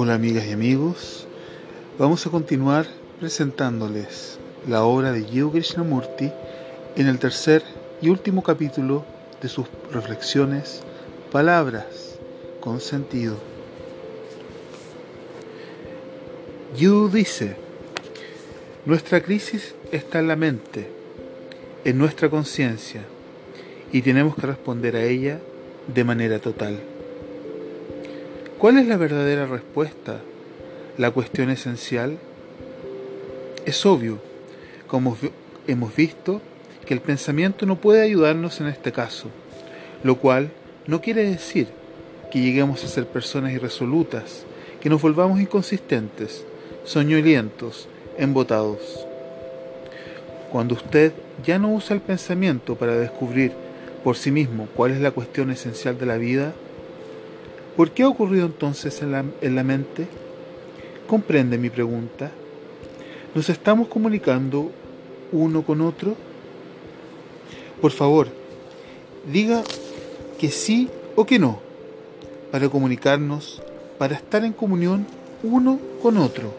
Hola amigas y amigos, vamos a continuar presentándoles la obra de Yoga Krishnamurti en el tercer y último capítulo de sus reflexiones Palabras con sentido. Yu dice, nuestra crisis está en la mente, en nuestra conciencia, y tenemos que responder a ella de manera total. ¿Cuál es la verdadera respuesta? La cuestión esencial es obvio, como hemos visto, que el pensamiento no puede ayudarnos en este caso, lo cual no quiere decir que lleguemos a ser personas irresolutas, que nos volvamos inconsistentes, soñolientos, embotados. Cuando usted ya no usa el pensamiento para descubrir por sí mismo cuál es la cuestión esencial de la vida, ¿Por qué ha ocurrido entonces en la, en la mente? ¿Comprende mi pregunta? ¿Nos estamos comunicando uno con otro? Por favor, diga que sí o que no, para comunicarnos, para estar en comunión uno con otro.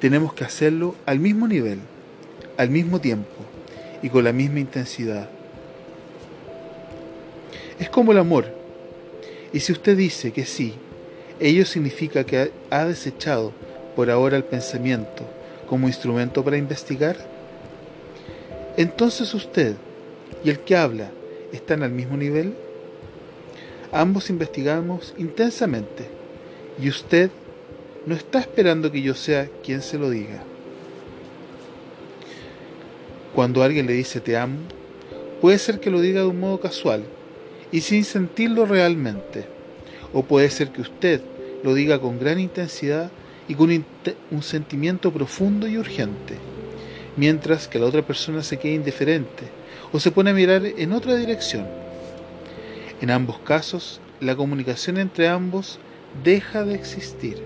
Tenemos que hacerlo al mismo nivel, al mismo tiempo y con la misma intensidad. Es como el amor y si usted dice que sí, ello significa que ha desechado por ahora el pensamiento como instrumento para investigar. Entonces usted y el que habla están al mismo nivel. Ambos investigamos intensamente y usted no está esperando que yo sea quien se lo diga. Cuando alguien le dice te amo, puede ser que lo diga de un modo casual y sin sentirlo realmente. O puede ser que usted lo diga con gran intensidad y con un sentimiento profundo y urgente, mientras que la otra persona se queda indiferente o se pone a mirar en otra dirección. En ambos casos, la comunicación entre ambos deja de existir.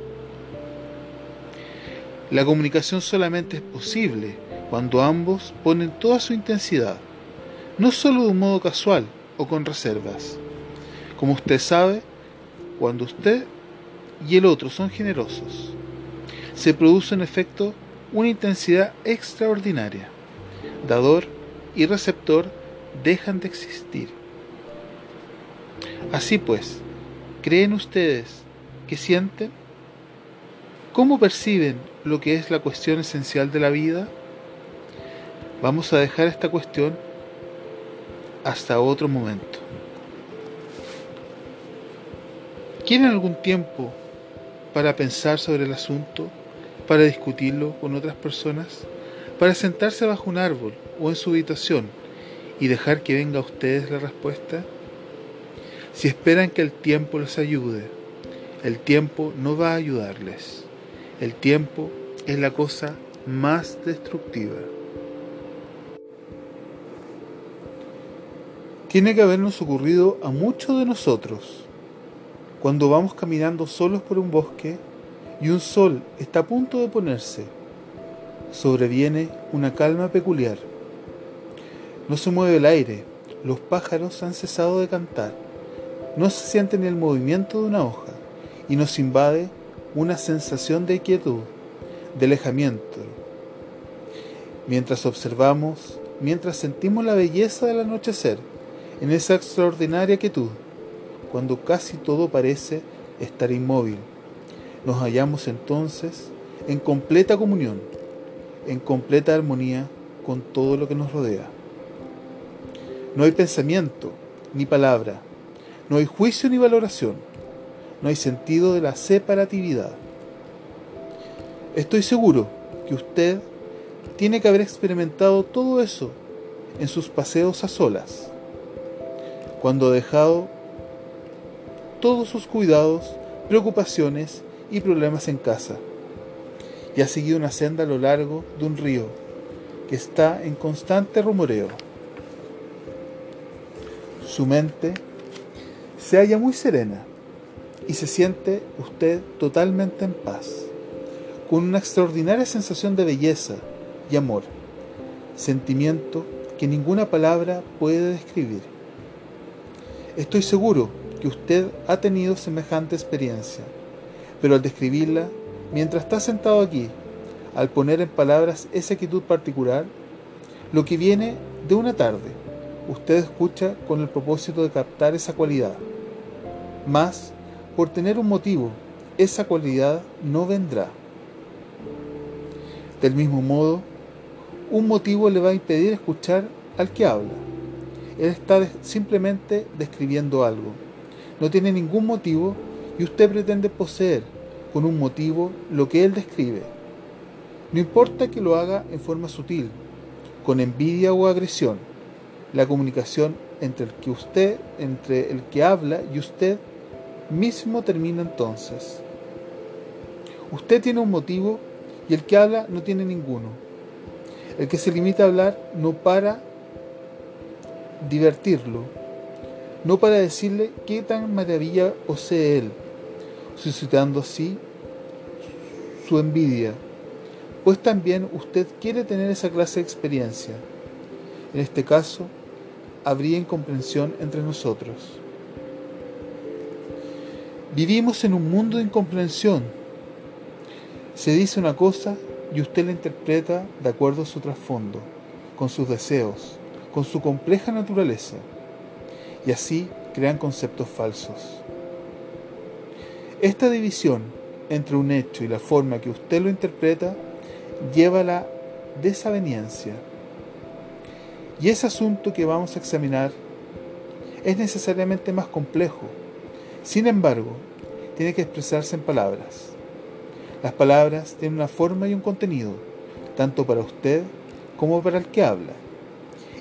La comunicación solamente es posible cuando ambos ponen toda su intensidad, no solo de un modo casual, o con reservas. Como usted sabe, cuando usted y el otro son generosos, se produce en efecto una intensidad extraordinaria. Dador y receptor dejan de existir. Así pues, ¿creen ustedes que sienten? ¿Cómo perciben lo que es la cuestión esencial de la vida? Vamos a dejar esta cuestión hasta otro momento. ¿Quieren algún tiempo para pensar sobre el asunto, para discutirlo con otras personas, para sentarse bajo un árbol o en su habitación y dejar que venga a ustedes la respuesta? Si esperan que el tiempo les ayude, el tiempo no va a ayudarles. El tiempo es la cosa más destructiva. Tiene que habernos ocurrido a muchos de nosotros cuando vamos caminando solos por un bosque y un sol está a punto de ponerse. Sobreviene una calma peculiar. No se mueve el aire, los pájaros han cesado de cantar, no se siente ni el movimiento de una hoja y nos invade una sensación de quietud, de alejamiento. Mientras observamos, mientras sentimos la belleza del anochecer, en esa extraordinaria quietud, cuando casi todo parece estar inmóvil. Nos hallamos entonces en completa comunión, en completa armonía con todo lo que nos rodea. No hay pensamiento ni palabra, no hay juicio ni valoración, no hay sentido de la separatividad. Estoy seguro que usted tiene que haber experimentado todo eso en sus paseos a solas cuando ha dejado todos sus cuidados, preocupaciones y problemas en casa y ha seguido una senda a lo largo de un río que está en constante rumoreo. Su mente se halla muy serena y se siente usted totalmente en paz, con una extraordinaria sensación de belleza y amor, sentimiento que ninguna palabra puede describir. Estoy seguro que usted ha tenido semejante experiencia, Pero al describirla, mientras está sentado aquí, al poner en palabras esa actitud particular, lo que viene de una tarde, usted escucha con el propósito de captar esa cualidad. Mas, por tener un motivo, esa cualidad no vendrá. Del mismo modo, un motivo le va a impedir escuchar al que habla. Él está simplemente describiendo algo. No tiene ningún motivo y usted pretende poseer con un motivo lo que él describe. No importa que lo haga en forma sutil, con envidia o agresión. La comunicación entre el que usted, entre el que habla y usted mismo termina entonces. Usted tiene un motivo y el que habla no tiene ninguno. El que se limita a hablar no para divertirlo, no para decirle qué tan maravilla posee él, suscitando así su envidia, pues también usted quiere tener esa clase de experiencia. En este caso, habría incomprensión entre nosotros. Vivimos en un mundo de incomprensión. Se dice una cosa y usted la interpreta de acuerdo a su trasfondo, con sus deseos, con su compleja naturaleza, y así crean conceptos falsos. Esta división entre un hecho y la forma que usted lo interpreta lleva a la desaveniencia. Y ese asunto que vamos a examinar es necesariamente más complejo. Sin embargo, tiene que expresarse en palabras. Las palabras tienen una forma y un contenido, tanto para usted como para el que habla.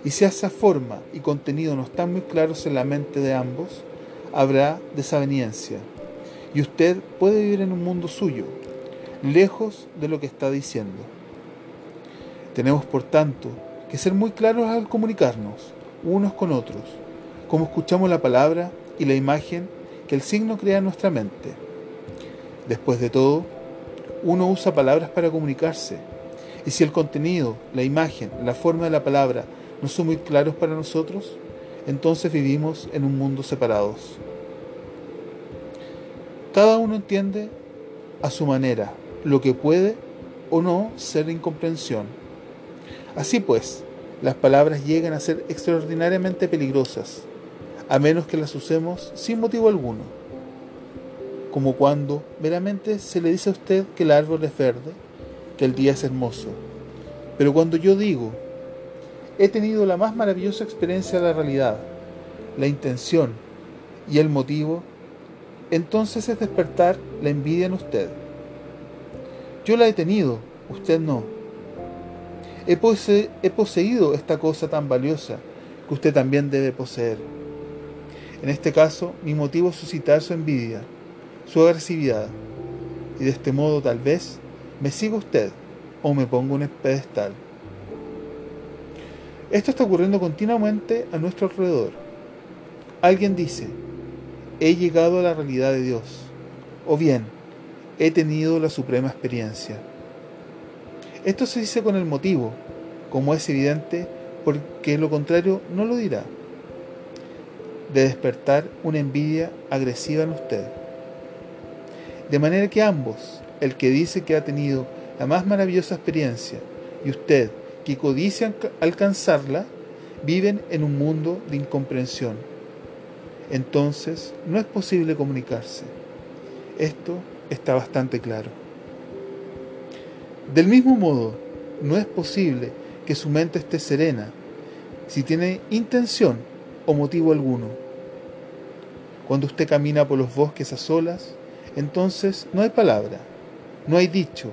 Y si esa forma y contenido no están muy claros en la mente de ambos, habrá desaveniencia. Y usted puede vivir en un mundo suyo, lejos de lo que está diciendo. Tenemos, por tanto, que ser muy claros al comunicarnos unos con otros, como escuchamos la palabra y la imagen que el signo crea en nuestra mente. Después de todo, uno usa palabras para comunicarse, y si el contenido, la imagen, la forma de la palabra no son muy claros para nosotros, entonces vivimos en un mundo separados. Cada uno entiende a su manera lo que puede o no ser incomprensión. Así pues, las palabras llegan a ser extraordinariamente peligrosas, a menos que las usemos sin motivo alguno, como cuando meramente se le dice a usted que el árbol es verde, que el día es hermoso. Pero cuando yo digo, he tenido la más maravillosa experiencia de la realidad, la intención y el motivo, entonces es despertar la envidia en usted. Yo la he tenido, usted no. He, he poseído esta cosa tan valiosa que usted también debe poseer. En este caso, mi motivo es suscitar su envidia, su agresividad, y de este modo tal vez me siga usted o me ponga un pedestal. Esto está ocurriendo continuamente a nuestro alrededor. Alguien dice, he llegado a la realidad de Dios, o bien, he tenido la suprema experiencia. Esto se dice con el motivo, como es evidente, porque lo contrario no lo dirá, de despertar una envidia agresiva en usted. De manera que ambos, el que dice que ha tenido la más maravillosa experiencia y usted que codician alcanzarla, viven en un mundo de incomprensión. Entonces no es posible comunicarse. Esto está bastante claro. Del mismo modo, no es posible que su mente esté serena si tiene intención o motivo alguno. Cuando usted camina por los bosques a solas, entonces no hay palabra, no hay dicho,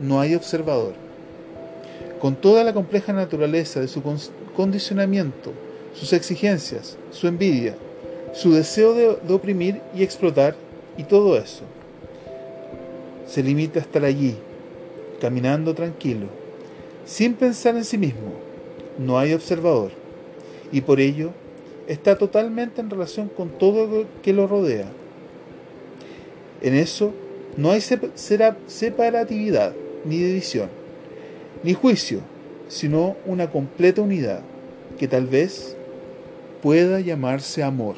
no hay observador con toda la compleja naturaleza de su condicionamiento, sus exigencias, su envidia, su deseo de, oprimir y explotar y todo eso. Se limita a estar allí, caminando tranquilo, sin pensar en sí mismo. No hay observador y por ello está totalmente en relación con todo lo que lo rodea. En eso no hay separatividad ni división ni juicio, sino una completa unidad que tal vez pueda llamarse amor.